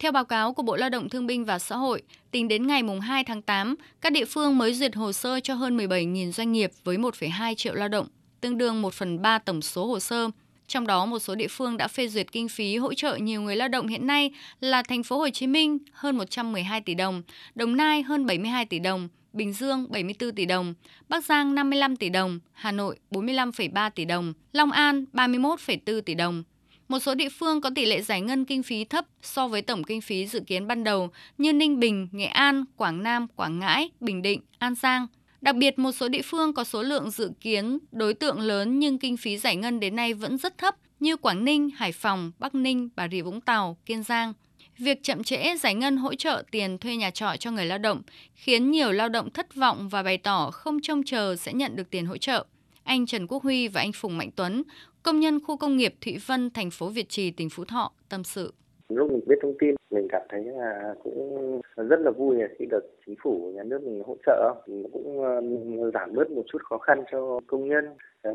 Theo báo cáo của Bộ Lao động Thương binh và Xã hội, tính đến ngày 2 tháng 8, các địa phương mới duyệt hồ sơ cho hơn 17.000 doanh nghiệp với 1,2 triệu lao động, tương đương 1 phần 3 tổng số hồ sơ. Trong đó, một số địa phương đã phê duyệt kinh phí hỗ trợ nhiều người lao động hiện nay là thành phố Hồ Chí Minh hơn 112 tỷ đồng, Đồng Nai hơn 72 tỷ đồng, Bình Dương 74 tỷ đồng, Bắc Giang 55 tỷ đồng, Hà Nội 45,3 tỷ đồng, Long An 31,4 tỷ đồng. Một số địa phương có tỷ lệ giải ngân kinh phí thấp so với tổng kinh phí dự kiến ban đầu như Ninh Bình, Nghệ An, Quảng Nam, Quảng Ngãi, Bình Định, An Giang. Đặc biệt, một số địa phương có số lượng dự kiến đối tượng lớn nhưng kinh phí giải ngân đến nay vẫn rất thấp như Quảng Ninh, Hải Phòng, Bắc Ninh, Bà Rịa Vũng Tàu, Kiên Giang. Việc chậm trễ giải ngân hỗ trợ tiền thuê nhà trọ cho người lao động khiến nhiều lao động thất vọng và bày tỏ không trông chờ sẽ nhận được tiền hỗ trợ. Anh Trần Quốc Huy và anh Phùng Mạnh Tuấn, công nhân khu công nghiệp Thụy Vân, thành phố Việt Trì, tỉnh Phú Thọ, tâm sự. Lúc mình biết thông tin, mình cảm thấy là cũng rất là vui khi được chính phủ nhà nước mình hỗ trợ, cũng ờ, giảm bớt một chút khó khăn cho công nhân.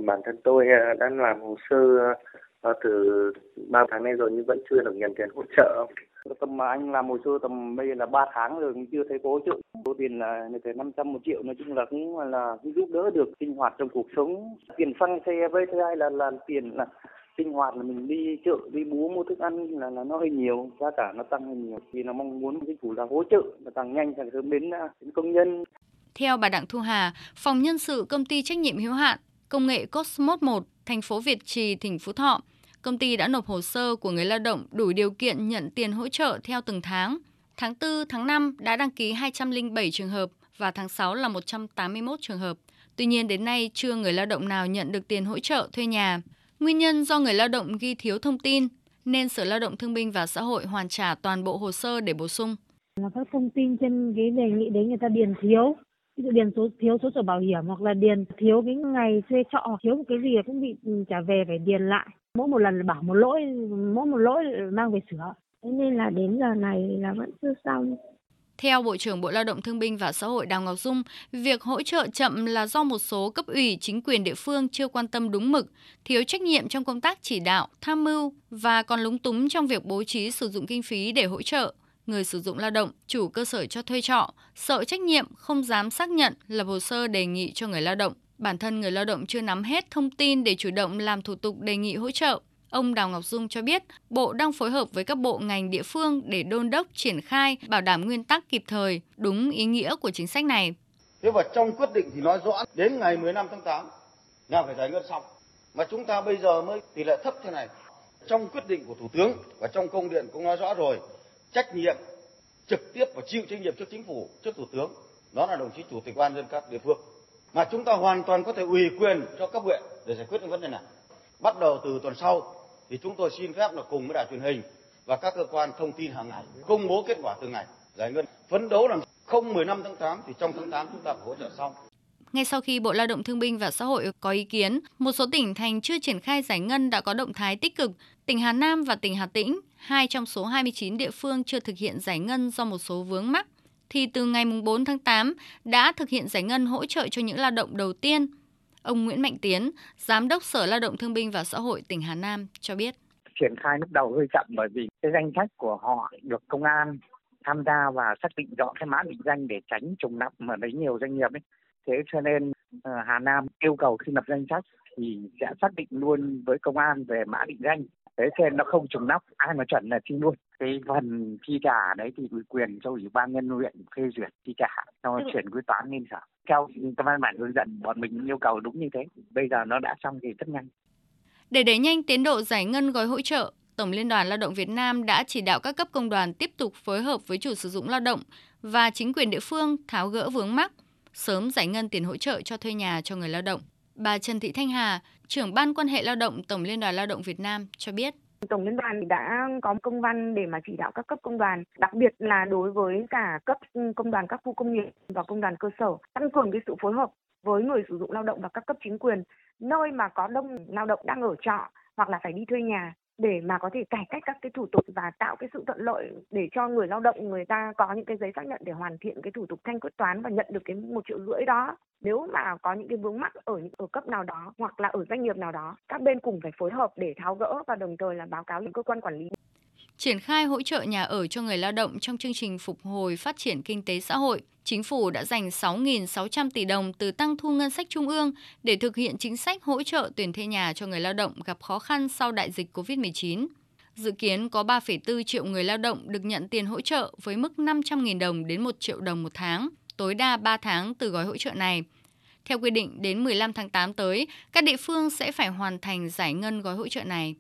Bản thân tôi ờ, đang làm hồ sơ ờ, từ bao tháng nay rồi nhưng vẫn chưa được nhận tiền hỗ trợ. Tầm mà anh làm hồ sơ tầm bây là 3 tháng rồi chưa thấy có hỗ trợ. Số tiền là từ 500 một triệu nói chung là cũng là cũng giúp đỡ được sinh hoạt trong cuộc sống. Tiền xăng xe với thứ hai là là tiền là sinh hoạt là mình đi chợ đi búa mua thức ăn là, là nó hơi nhiều giá cả nó tăng hơi nhiều. Thì nó mong muốn chính phủ là hỗ trợ là tăng nhanh càng sớm đến, đến công nhân. Theo bà Đặng Thu Hà, phòng nhân sự công ty trách nhiệm hữu hạn công nghệ Cosmos 1, thành phố Việt Trì, tỉnh Phú Thọ công ty đã nộp hồ sơ của người lao động đủ điều kiện nhận tiền hỗ trợ theo từng tháng. Tháng 4, tháng 5 đã đăng ký 207 trường hợp và tháng 6 là 181 trường hợp. Tuy nhiên đến nay chưa người lao động nào nhận được tiền hỗ trợ thuê nhà. Nguyên nhân do người lao động ghi thiếu thông tin nên Sở Lao động Thương binh và Xã hội hoàn trả toàn bộ hồ sơ để bổ sung. Là các thông tin trên cái đề nghị đấy người ta điền thiếu, ví dụ điền số thiếu số sổ bảo hiểm hoặc là điền thiếu cái ngày thuê trọ hoặc thiếu một cái gì cũng bị ừ, trả về phải điền lại. Mỗi một lần bảo một lỗi mỗi một lỗi mang về sửa. Thế nên là đến giờ này là vẫn chưa xong. Theo Bộ trưởng Bộ Lao động Thương binh và Xã hội Đào Ngọc Dung, việc hỗ trợ chậm là do một số cấp ủy, chính quyền địa phương chưa quan tâm đúng mực, thiếu trách nhiệm trong công tác chỉ đạo, tham mưu và còn lúng túng trong việc bố trí sử dụng kinh phí để hỗ trợ. Người sử dụng lao động, chủ cơ sở cho thuê trọ, sợ trách nhiệm, không dám xác nhận lập hồ sơ đề nghị cho người lao động. Bản thân người lao động chưa nắm hết thông tin để chủ động làm thủ tục đề nghị hỗ trợ. Ông Đào Ngọc Dung cho biết, Bộ đang phối hợp với các bộ ngành địa phương để đôn đốc triển khai, bảo đảm nguyên tắc kịp thời, đúng ý nghĩa của chính sách này. Thế và trong quyết định thì nói rõ đến ngày 15 tháng 8 là phải giải ngân xong. Mà chúng ta bây giờ mới tỷ lệ thấp thế này. Trong quyết định của Thủ tướng và trong công điện cũng nói rõ rồi, trách nhiệm trực tiếp và chịu trách nhiệm trước chính phủ, trước Thủ tướng. Đó là đồng chí Chủ tịch ban dân các địa phương mà chúng ta hoàn toàn có thể ủy quyền cho cấp huyện để giải quyết những vấn đề này. Bắt đầu từ tuần sau thì chúng tôi xin phép là cùng với đài truyền hình và các cơ quan thông tin hàng ngày công bố kết quả từng ngày giải ngân phấn đấu làm không 15 tháng 8 thì trong tháng 8 chúng ta hỗ trợ xong. Ngay sau khi Bộ Lao động Thương binh và Xã hội có ý kiến, một số tỉnh thành chưa triển khai giải ngân đã có động thái tích cực. Tỉnh Hà Nam và tỉnh Hà Tĩnh, hai trong số 29 địa phương chưa thực hiện giải ngân do một số vướng mắc thì từ ngày 4 tháng 8 đã thực hiện giải ngân hỗ trợ cho những lao động đầu tiên. Ông Nguyễn Mạnh Tiến, Giám đốc Sở Lao động Thương binh và Xã hội tỉnh Hà Nam cho biết. Triển khai lúc đầu hơi chậm bởi vì cái danh sách của họ được công an tham gia và xác định rõ cái mã định danh để tránh trùng lặp mà lấy nhiều doanh nghiệp ấy. Thế cho nên uh, Hà Nam yêu cầu khi lập danh sách thì sẽ xác định luôn với công an về mã định danh. Thế cho nên nó không trùng lắp ai mà chuẩn là chi luôn. Cái phần chi trả đấy thì ủy quyền cho ủy ban nhân huyện phê duyệt chi trả cho chuyển quyết toán lên sở. Theo văn bản hướng dẫn bọn mình yêu cầu đúng như thế. Bây giờ nó đã xong thì rất nhanh. Để đẩy nhanh tiến độ giải ngân gói hỗ trợ Tổng Liên đoàn Lao động Việt Nam đã chỉ đạo các cấp công đoàn tiếp tục phối hợp với chủ sử dụng lao động và chính quyền địa phương tháo gỡ vướng mắc, sớm giải ngân tiền hỗ trợ cho thuê nhà cho người lao động. Bà Trần Thị Thanh Hà, trưởng ban quan hệ lao động Tổng Liên đoàn Lao động Việt Nam cho biết. Tổng Liên đoàn đã có công văn để mà chỉ đạo các cấp công đoàn, đặc biệt là đối với cả cấp ừ, công đoàn các khu công nghiệp và công đoàn cơ sở, tăng cường cái sự phối hợp với người sử dụng lao động và các cấp chính quyền, nơi mà có đông lao động đang ở trọ hoặc là phải đi thuê nhà để mà có thể cải cách các cái thủ tục và tạo cái sự thuận lợi để cho người lao động, người ta có những cái giấy xác nhận để hoàn thiện cái thủ tục thanh quyết toán và nhận được cái một triệu rưỡi đó. Nếu mà có những cái vướng mắc ở những, ở cấp nào đó hoặc là ở doanh nghiệp nào đó, các bên cùng phải phối hợp để tháo gỡ và đồng thời là báo cáo những cơ quan quản lý triển khai hỗ trợ nhà ở cho người lao động trong chương trình phục hồi phát triển kinh tế xã hội. Chính phủ đã dành 6.600 tỷ đồng từ tăng thu ngân sách trung ương để thực hiện chính sách hỗ trợ tuyển thuê nhà cho người lao động gặp khó khăn sau đại dịch COVID-19. Dự kiến có 3,4 triệu người lao động được nhận tiền hỗ trợ với mức 500.000 đồng đến 1 triệu đồng một tháng, tối đa 3 tháng từ gói hỗ trợ này. Theo quy định, đến 15 tháng 8 tới, các địa phương sẽ phải hoàn thành giải ngân gói hỗ trợ này.